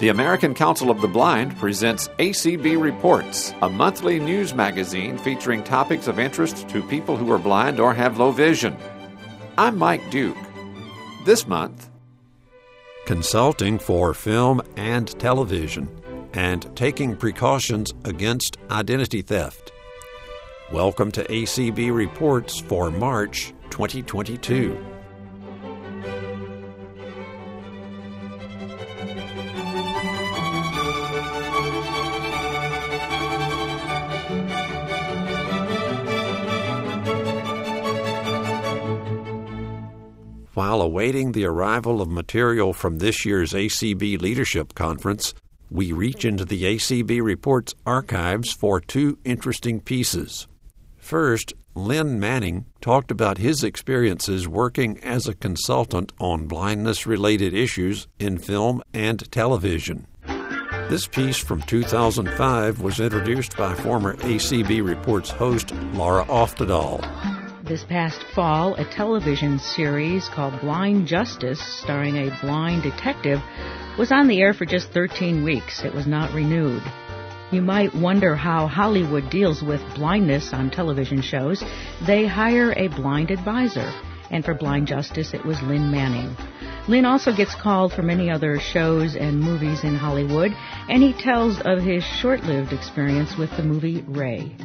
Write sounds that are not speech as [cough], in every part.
The American Council of the Blind presents ACB Reports, a monthly news magazine featuring topics of interest to people who are blind or have low vision. I'm Mike Duke. This month, consulting for film and television and taking precautions against identity theft. Welcome to ACB Reports for March 2022. While awaiting the arrival of material from this year's ACB Leadership Conference, we reach into the ACB Reports archives for two interesting pieces. First, Lynn Manning talked about his experiences working as a consultant on blindness related issues in film and television. This piece from 2005 was introduced by former ACB Reports host Laura Oftedal. This past fall, a television series called Blind Justice, starring a blind detective, was on the air for just 13 weeks. It was not renewed. You might wonder how Hollywood deals with blindness on television shows. They hire a blind advisor. And for Blind Justice, it was Lynn Manning. Lynn also gets called for many other shows and movies in Hollywood, and he tells of his short lived experience with the movie Ray.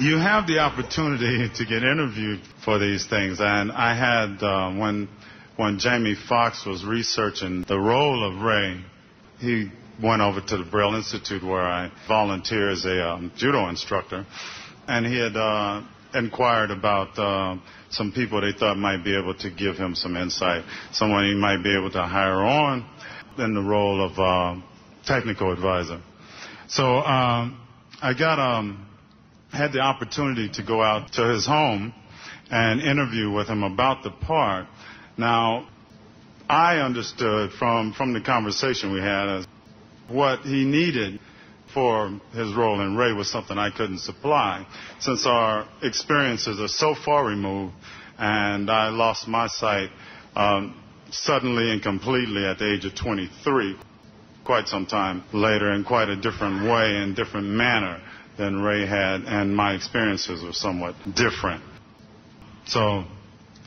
You have the opportunity [laughs] to get interviewed for these things, and I had uh, when when Jamie Foxx was researching the role of Ray, he went over to the Braille Institute where I volunteer as a um, judo instructor, and he had uh, inquired about uh, some people they thought might be able to give him some insight, someone he might be able to hire on in the role of uh, technical advisor. So um, I got um, had the opportunity to go out to his home and interview with him about the part. Now, I understood from, from the conversation we had as what he needed for his role in Ray was something I couldn't supply since our experiences are so far removed and I lost my sight um, suddenly and completely at the age of 23 quite some time later in quite a different way and different manner than Ray had, and my experiences were somewhat different. So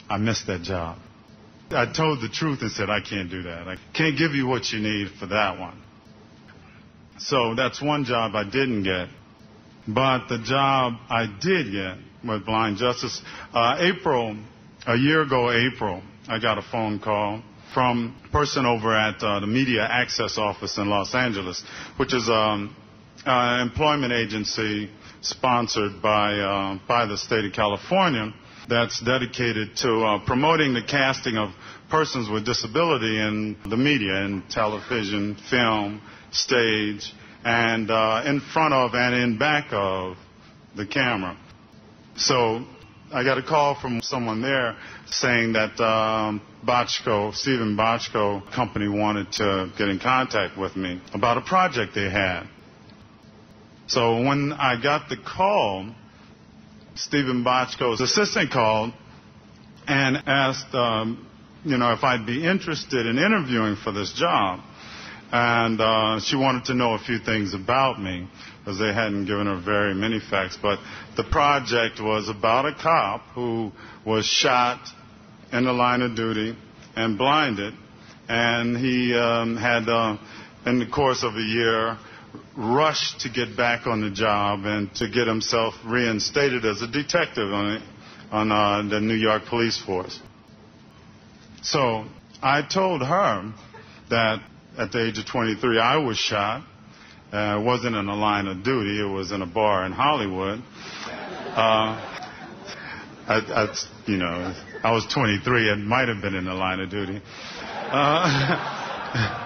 I missed that job. I told the truth and said, I can't do that. I can't give you what you need for that one. So that's one job I didn't get. But the job I did get with Blind Justice, uh, April, a year ago, April, I got a phone call from a person over at uh, the Media Access Office in Los Angeles, which is um, uh, employment agency sponsored by uh, by the state of California that's dedicated to uh, promoting the casting of persons with disability in the media, in television, film, stage, and uh, in front of and in back of the camera. So I got a call from someone there saying that um, Bochco, Stephen Bochco company wanted to get in contact with me about a project they had. So when I got the call, Stephen Bochco's assistant called and asked, um, you know, if I'd be interested in interviewing for this job. And uh, she wanted to know a few things about me because they hadn't given her very many facts. But the project was about a cop who was shot in the line of duty and blinded. And he um, had, uh, in the course of a year, rushed to get back on the job and to get himself reinstated as a detective on, on uh, the New York police force. So I told her that at the age of 23 I was shot. Uh, it wasn't in a line of duty. It was in a bar in Hollywood. Uh, I, I, you know, I was 23. It might have been in the line of duty. Uh, [laughs]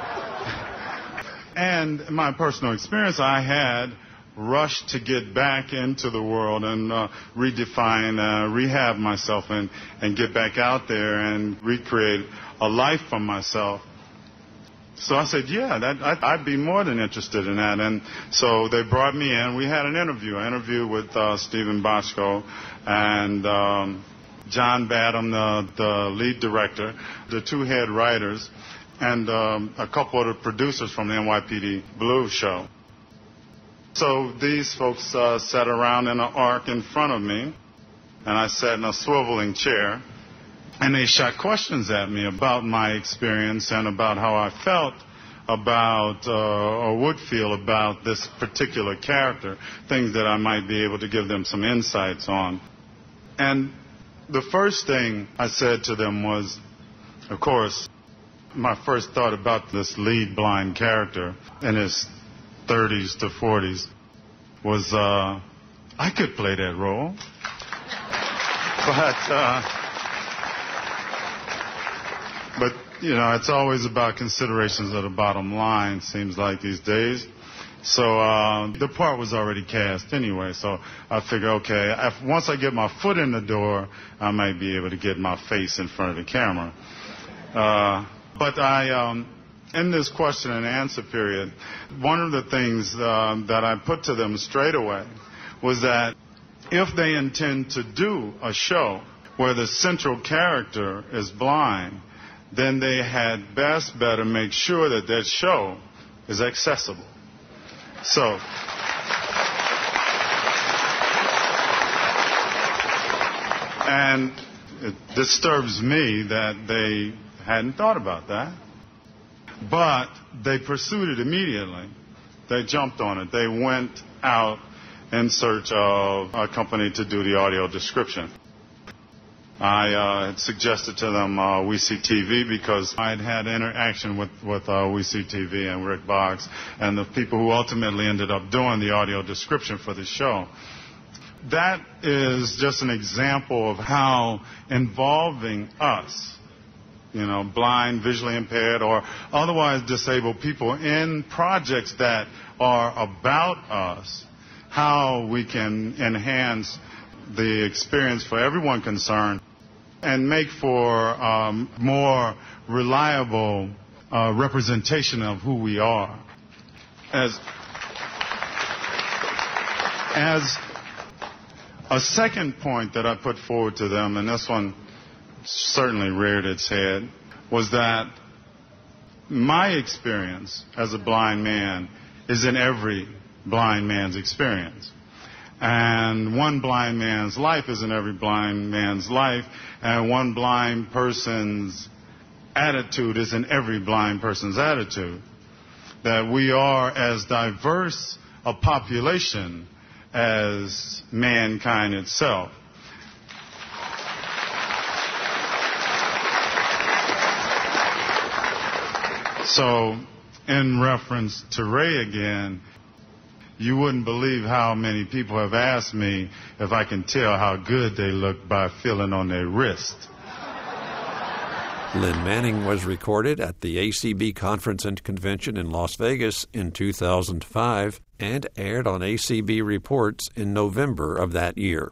and my personal experience, I had rushed to get back into the world and uh, redefine, uh, rehab myself, and, and get back out there and recreate a life for myself. So I said, yeah, that, I'd, be more than interested in that. And so they brought me in. We had an interview, an interview with uh, Stephen Bochco and um, John Badham, the, the lead director, the two head writers and um, a couple of the producers from the NYPD Blue show. So these folks uh, sat around in an arc in front of me, and I sat in a swiveling chair, and they shot questions at me about my experience and about how I felt about uh, or would feel about this particular character, things that I might be able to give them some insights on. And the first thing I said to them was, of course, my first thought about this lead blind character in his 30s to 40s was uh, I could play that role. [laughs] but, uh, but, you know, it's always about considerations of the bottom line, seems like these days. So uh, the part was already cast anyway. So I figure, okay, if, once I get my foot in the door, I might be able to get my face in front of the camera. Uh, but I, um, in this question and answer period, one of the things uh, that I put to them straight away was that if they intend to do a show where the central character is blind, then they had best better make sure that that show is accessible. So, and it disturbs me that they hadn't thought about that. But they pursued it immediately. They jumped on it. They went out in search of a company to do the audio description. I uh, had suggested to them uh, We See TV because I had had interaction with, with uh, We See TV and Rick Boggs and the people who ultimately ended up doing the audio description for the show. That is just an example of how involving us, you know, blind, visually impaired, or otherwise disabled people in projects that are about us, how we can enhance the experience for everyone concerned and make for um, more reliable uh, representation of who we are. As, as a second point that I put forward to them, and this one certainly reared its head, was that my experience as a blind man is in every blind man's experience. And one blind man's life is in every blind man's life, and one blind person's attitude is in every blind person's attitude. That we are as diverse a population as mankind itself. So, in reference to Ray again, you wouldn't believe how many people have asked me if I can tell how good they look by feeling on their wrist. Lynn Manning was recorded at the ACB Conference and Convention in Las Vegas in 2005 and aired on ACB Reports in November of that year.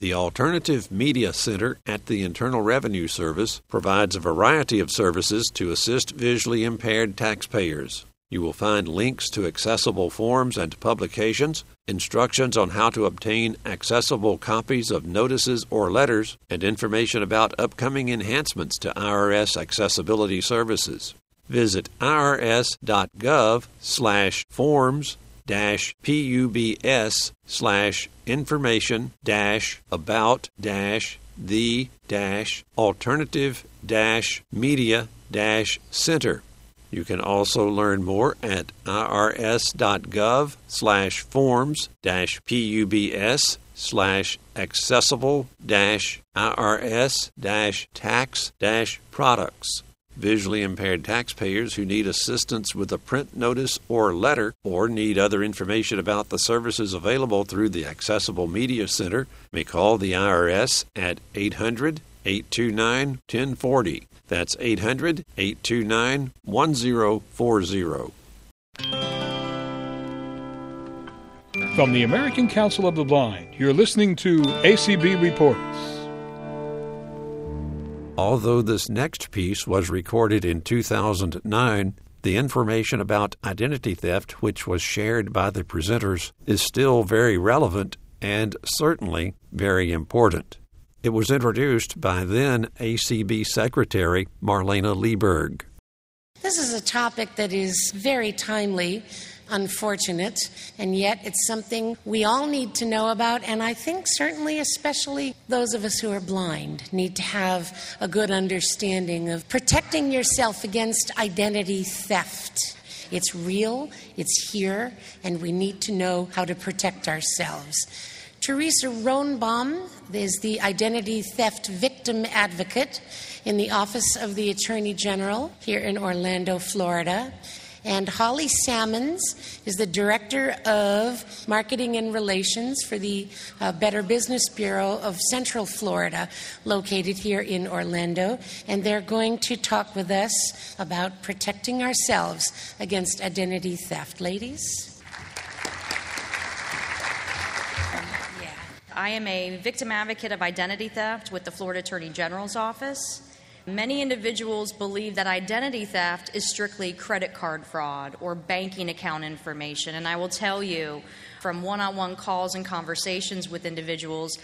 The Alternative Media Center at the Internal Revenue Service provides a variety of services to assist visually impaired taxpayers. You will find links to accessible forms and publications, instructions on how to obtain accessible copies of notices or letters, and information about upcoming enhancements to IRS accessibility services. Visit irs.gov slash forms dash pubs slash information dash about dash the dash alternative dash media dash center. You can also learn more at irs.gov slash forms dash pubs slash accessible dash irs dash tax dash products. Visually impaired taxpayers who need assistance with a print notice or letter or need other information about the services available through the Accessible Media Center may call the IRS at 800 829 1040. That's 800 829 1040. From the American Council of the Blind, you're listening to ACB Reports. Although this next piece was recorded in 2009, the information about identity theft, which was shared by the presenters, is still very relevant and certainly very important. It was introduced by then ACB Secretary Marlaina Lieberg. This is a topic that is very timely, unfortunate, and yet it's something we all need to know about, and I think certainly, especially those of us who are blind, need to have a good understanding of protecting yourself against identity theft. It's real, it's here, and we need to know how to protect ourselves. Teresa Roenbaum is the identity theft victim advocate in the Office of the Attorney General here in Orlando, Florida. And Holly Salmons is the Director of Marketing and Relations for the uh, Better Business Bureau of Central Florida, located here in Orlando. And they're going to talk with us about protecting ourselves against identity theft. Ladies? I am a victim advocate of identity theft with the Florida Attorney General's Office. Many individuals believe that identity theft is strictly credit card fraud or banking account information. And I will tell you from one on one calls and conversations with individuals,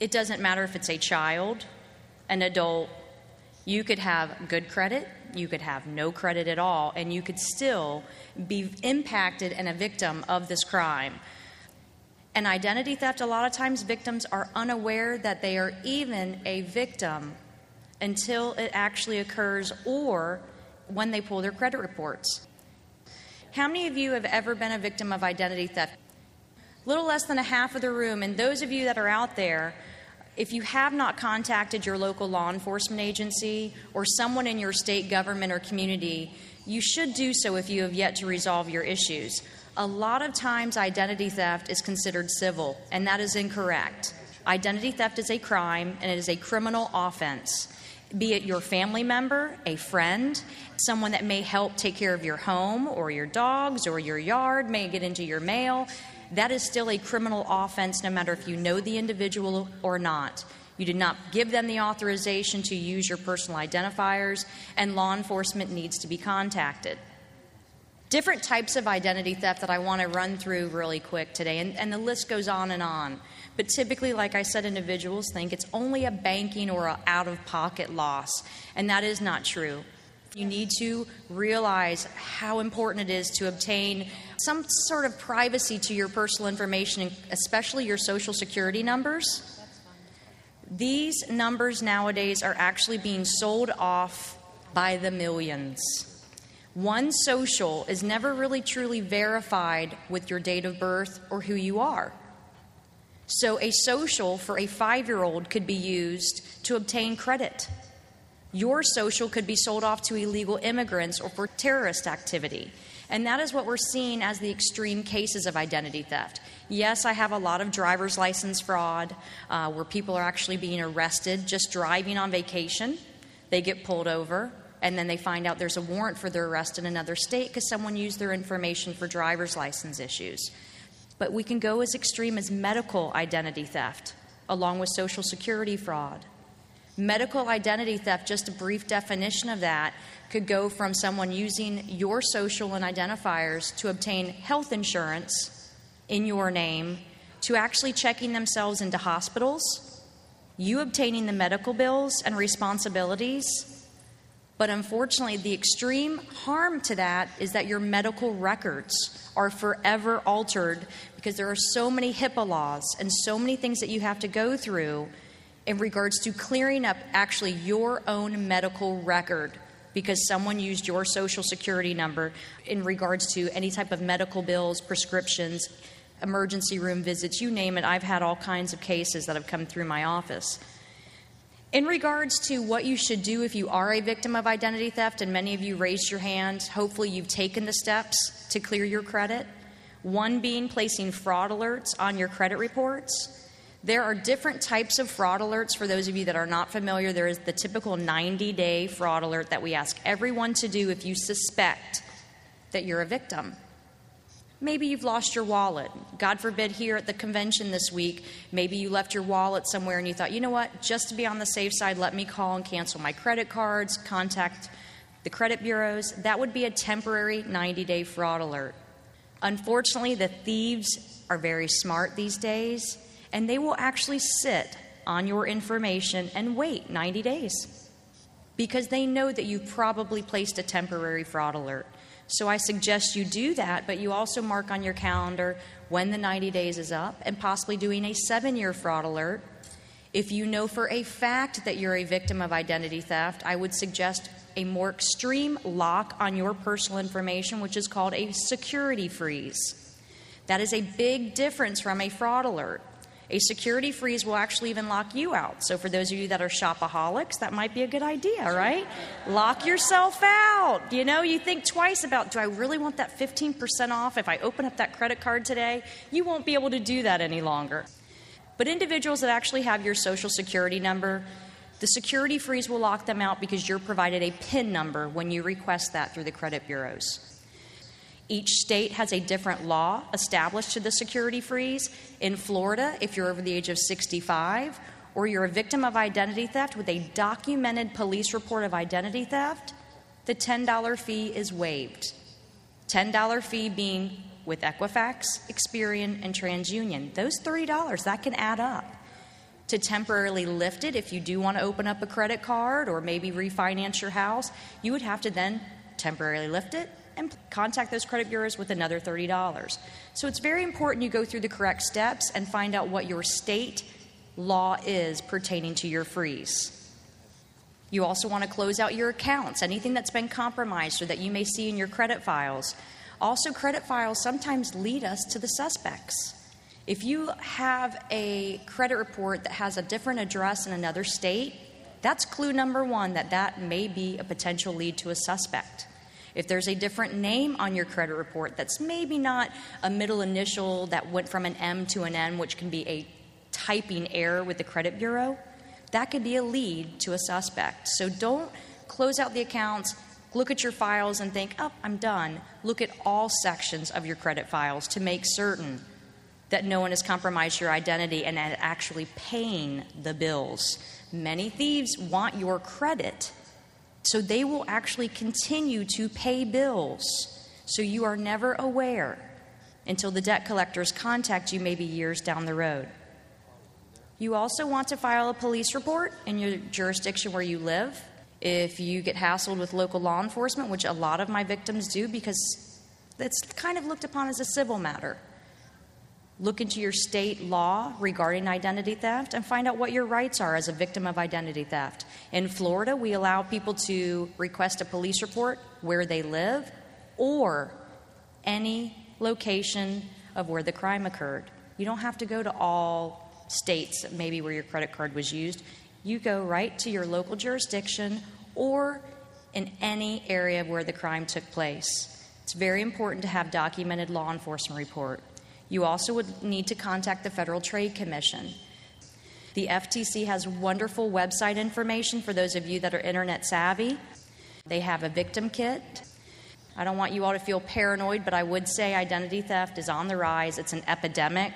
it doesn't matter if it's a child, an adult, you could have good credit, you could have no credit at all, and you could still be impacted and a victim of this crime. And identity theft, a lot of times victims are unaware that they are even a victim until it actually occurs or when they pull their credit reports. How many of you have ever been a victim of identity theft? Little less than a half of the room, and those of you that are out there, if you have not contacted your local law enforcement agency or someone in your state government or community, you should do so if you have yet to resolve your issues. A lot of times, identity theft is considered civil, and that is incorrect. Identity theft is a crime and it is a criminal offense be it your family member, a friend, someone that may help take care of your home or your dogs or your yard, may get into your mail, that is still a criminal offense no matter if you know the individual or not. You did not give them the authorization to use your personal identifiers, and law enforcement needs to be contacted. Different types of identity theft that I want to run through really quick today, and, and the list goes on and on. But typically, like I said, individuals think it's only a banking or out of pocket loss, and that is not true. You need to realize how important it is to obtain some sort of privacy to your personal information, especially your social security numbers. These numbers nowadays are actually being sold off by the millions. One social is never really truly verified with your date of birth or who you are. So, a social for a five year old could be used to obtain credit. Your social could be sold off to illegal immigrants or for terrorist activity. And that is what we're seeing as the extreme cases of identity theft. Yes, I have a lot of driver's license fraud uh, where people are actually being arrested just driving on vacation. They get pulled over, and then they find out there's a warrant for their arrest in another state because someone used their information for driver's license issues but we can go as extreme as medical identity theft, along with Social Security fraud. Medical identity theft, just a brief definition of that, could go from someone using your social and identifiers to obtain health insurance in your name to actually checking themselves into hospitals, you obtaining the medical bills and responsibilities. But unfortunately, the extreme harm to that is that your medical records are forever altered because there are so many HIPAA laws and so many things that you have to go through in regards to clearing up actually your own medical record because someone used your social security number in regards to any type of medical bills, prescriptions, emergency room visits, you name it. I've had all kinds of cases that have come through my office. In regards to what you should do if you are a victim of identity theft, and many of you raised your hand, hopefully you've taken the steps to clear your credit. One being placing fraud alerts on your credit reports. There are different types of fraud alerts for those of you that are not familiar. There is the typical 90 day fraud alert that we ask everyone to do if you suspect that you're a victim. Maybe you've lost your wallet. God forbid, here at the convention this week, maybe you left your wallet somewhere and you thought, you know what, just to be on the safe side, let me call and cancel my credit cards, contact the credit bureaus. That would be a temporary 90 day fraud alert. Unfortunately, the thieves are very smart these days, and they will actually sit on your information and wait 90 days because they know that you've probably placed a temporary fraud alert. So I suggest you do that, but you also mark on your calendar when the 90 days is up and possibly doing a seven year fraud alert. If you know for a fact that you're a victim of identity theft, I would suggest a more extreme lock on your personal information, which is called a security freeze. That is a big difference from a fraud alert. A security freeze will actually even lock you out. So, for those of you that are shopaholics, that might be a good idea, right? Lock yourself out. You know, you think twice about do I really want that 15% off if I open up that credit card today? You won't be able to do that any longer. But individuals that actually have your social security number, the security freeze will lock them out because you're provided a PIN number when you request that through the credit bureaus. Each state has a different law established to the security freeze. In Florida, if you're over the age of 65 or you're a victim of identity theft with a documented police report of identity theft, the $10 fee is waived. $10 fee being with Equifax, Experian, and TransUnion. Those $30, that can add up. To temporarily lift it, if you do want to open up a credit card or maybe refinance your house, you would have to then temporarily lift it, and contact those credit bureaus with another $30. So it's very important you go through the correct steps and find out what your state law is pertaining to your freeze. You also want to close out your accounts, anything that's been compromised or that you may see in your credit files. Also, credit files sometimes lead us to the suspects. If you have a credit report that has a different address in another state, that's clue number one that that may be a potential lead to a suspect. If there's a different name on your credit report that's maybe not a middle initial that went from an M to an N, which can be a typing error with the credit bureau, that could be a lead to a suspect. So don't close out the accounts, look at your files and think, oh, I'm done. Look at all sections of your credit files to make certain that no one has compromised your identity and actually paying the bills. Many thieves want your credit so they will actually continue to pay bills. So you are never aware until the debt collectors contact you maybe years down the road. You also want to file a police report in your jurisdiction where you live. If you get hassled with local law enforcement, which a lot of my victims do because it's kind of looked upon as a civil matter. Look into your state law regarding identity theft and find out what your rights are as a victim of identity theft. In Florida, we allow people to request a police report where they live or any location of where the crime occurred. You don't have to go to all states, maybe where your credit card was used. You go right to your local jurisdiction or in any area where the crime took place. It's very important to have documented law enforcement report. You also would need to contact the Federal Trade Commission. The FTC has wonderful website information for those of you that are internet savvy. They have a victim kit. I don't want you all to feel paranoid, but I would say identity theft is on the rise. It's an epidemic.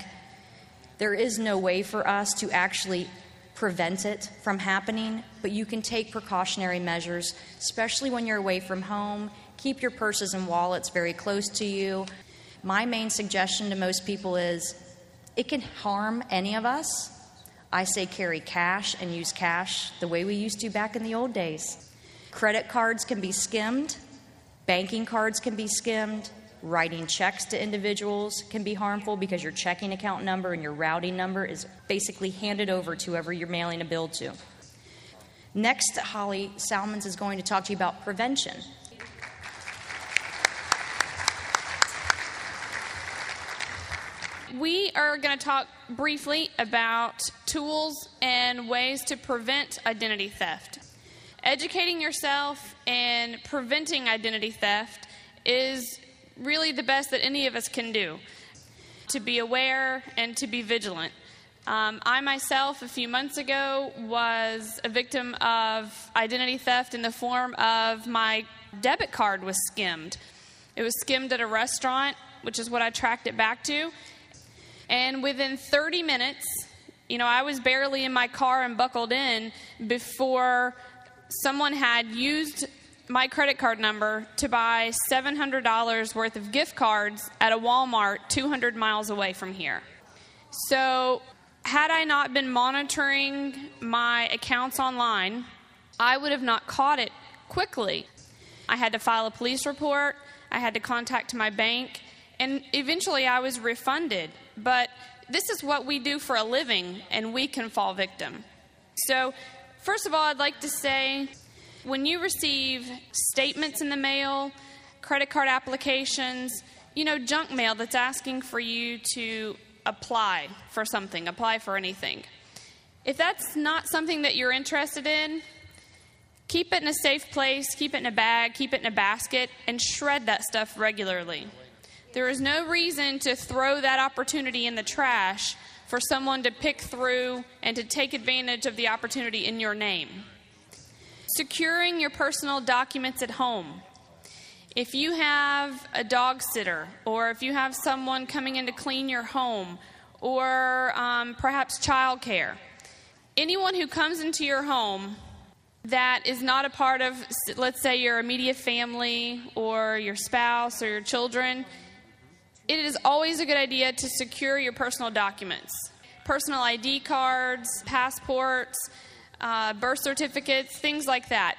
There is no way for us to actually prevent it from happening, but you can take precautionary measures, especially when you're away from home. Keep your purses and wallets very close to you. My main suggestion to most people is it can harm any of us. I say carry cash and use cash the way we used to back in the old days. Credit cards can be skimmed, banking cards can be skimmed, writing checks to individuals can be harmful because your checking account number and your routing number is basically handed over to whoever you're mailing a bill to. Next, Holly Salmons is going to talk to you about prevention. We are going to talk briefly about tools and ways to prevent identity theft. Educating yourself and preventing identity theft is really the best that any of us can do to be aware and to be vigilant. Um, I myself, a few months ago, was a victim of identity theft in the form of my debit card was skimmed. It was skimmed at a restaurant, which is what I tracked it back to. And within 30 minutes, you know, I was barely in my car and buckled in before someone had used my credit card number to buy $700 worth of gift cards at a Walmart 200 miles away from here. So, had I not been monitoring my accounts online I would have not caught it quickly. I had to file a police report, I had to contact my bank, and eventually I was refunded. But this is what we do for a living, and we can fall victim. So, first of all, I'd like to say when you receive statements in the mail, credit card applications, you know, junk mail that's asking for you to apply for something, apply for anything. If that's not something that you're interested in, keep it in a safe place, keep it in a bag, keep it in a basket, and shred that stuff regularly. There is no reason to throw that opportunity in the trash for someone to pick through and to take advantage of the opportunity in your name. Securing your personal documents at home. If you have a dog sitter, or if you have someone coming in to clean your home, or um, perhaps childcare, anyone who comes into your home that is not a part of, let's say, your immediate family or your spouse or your children, it is always a good idea to secure your personal documents personal ID cards, passports, uh, birth certificates, things like that.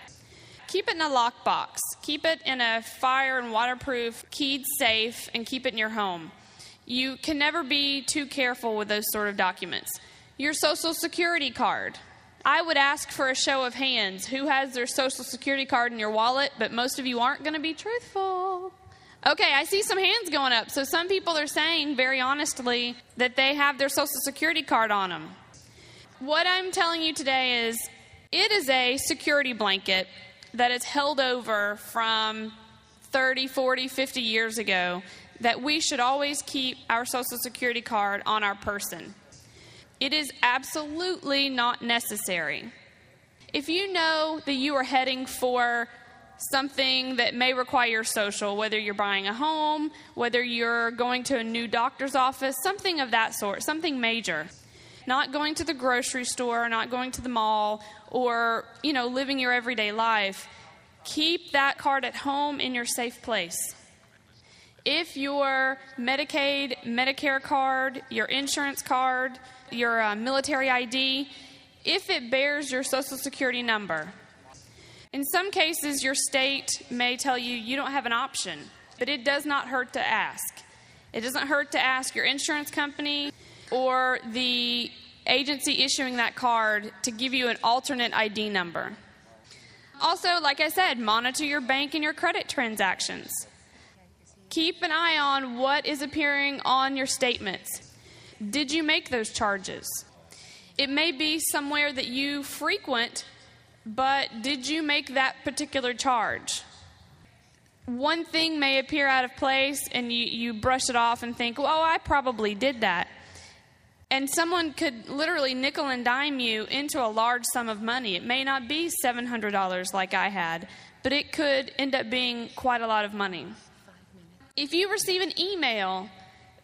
Keep it in a lockbox. Keep it in a fire and waterproof, keyed safe, and keep it in your home. You can never be too careful with those sort of documents. Your social security card. I would ask for a show of hands who has their social security card in your wallet, but most of you aren't going to be truthful. Okay, I see some hands going up. So some people are saying very honestly that they have their social security card on them. What I'm telling you today is it is a security blanket that is held over from 30, 40, 50 years ago that we should always keep our social security card on our person. It is absolutely not necessary. If you know that you are heading for something that may require social, whether you're buying a home, whether you're going to a new doctor's office, something of that sort, something major. Not going to the grocery store, not going to the mall, or, you know, living your everyday life. Keep that card at home in your safe place. If your Medicaid, Medicare card, your insurance card, your uh, military ID, if it bears your Social Security number, in some cases, your state may tell you you don't have an option, but it does not hurt to ask. It doesn't hurt to ask your insurance company or the agency issuing that card to give you an alternate ID number. Also, like I said, monitor your bank and your credit transactions. Keep an eye on what is appearing on your statements. Did you make those charges? It may be somewhere that you frequent but did you make that particular charge? One thing may appear out of place and you, you brush it off and think, oh, I probably did that. And someone could literally nickel and dime you into a large sum of money. It may not be $700 like I had, but it could end up being quite a lot of money. If you receive an email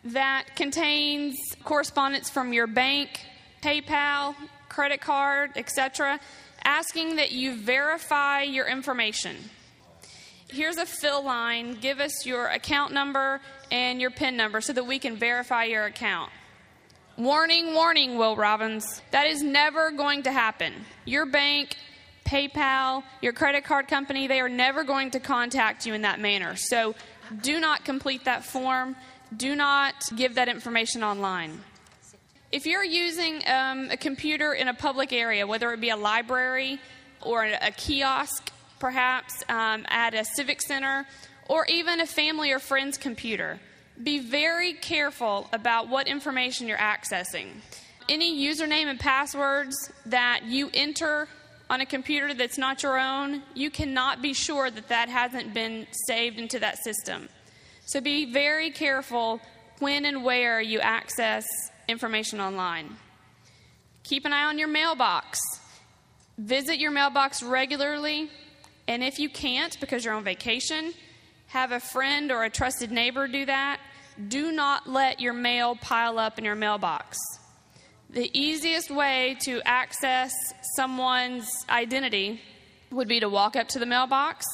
that contains correspondence from your bank, PayPal, credit card, etc., asking that you verify your information. Here's a fill line. Give us your account number and your PIN number so that we can verify your account. Warning, warning, Will Robinson. That is never going to happen. Your bank, PayPal, your credit card company, they are never going to contact you in that manner. So do not complete that form. Do not give that information online. If you're using um, a computer in a public area, whether it be a library or a kiosk, perhaps um, at a civic center, or even a family or friend's computer, be very careful about what information you're accessing. Any username and passwords that you enter on a computer that's not your own, you cannot be sure that that hasn't been saved into that system. So be very careful when and where you access information online. Keep an eye on your mailbox. Visit your mailbox regularly, and if you can't because you're on vacation, have a friend or a trusted neighbor do that. Do not let your mail pile up in your mailbox. The easiest way to access someone's identity would be to walk up to the mailbox,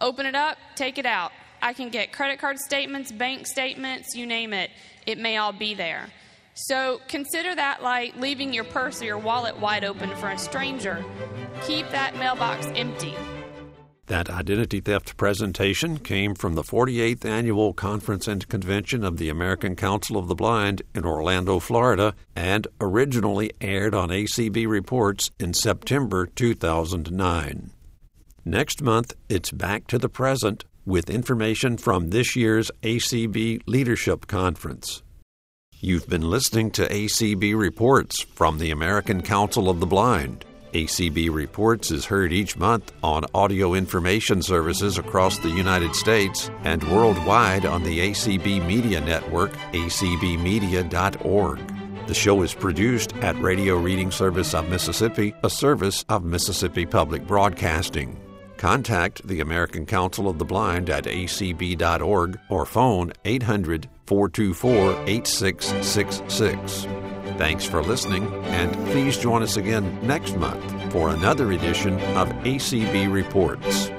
open it up, take it out. I can get credit card statements, bank statements, you name it, it may all be there. So consider that like leaving your purse or your wallet wide open for a stranger. Keep that mailbox empty. That identity theft presentation came from the 48th Annual Conference and Convention of the American Council of the Blind in Orlando, Florida, and originally aired on ACB Reports in September 2009. Next month, it's back to the present with information from this year's ACB Leadership Conference. You've been listening to ACB Reports from the American Council of the Blind. ACB Reports is heard each month on audio information services across the United States and worldwide on the ACB Media Network, acbmedia.org. The show is produced at Radio Reading Service of Mississippi, a service of Mississippi Public Broadcasting. Contact the American Council of the Blind at acb.org or phone 800 424 8666. Thanks for listening, and please join us again next month for another edition of ACB Reports.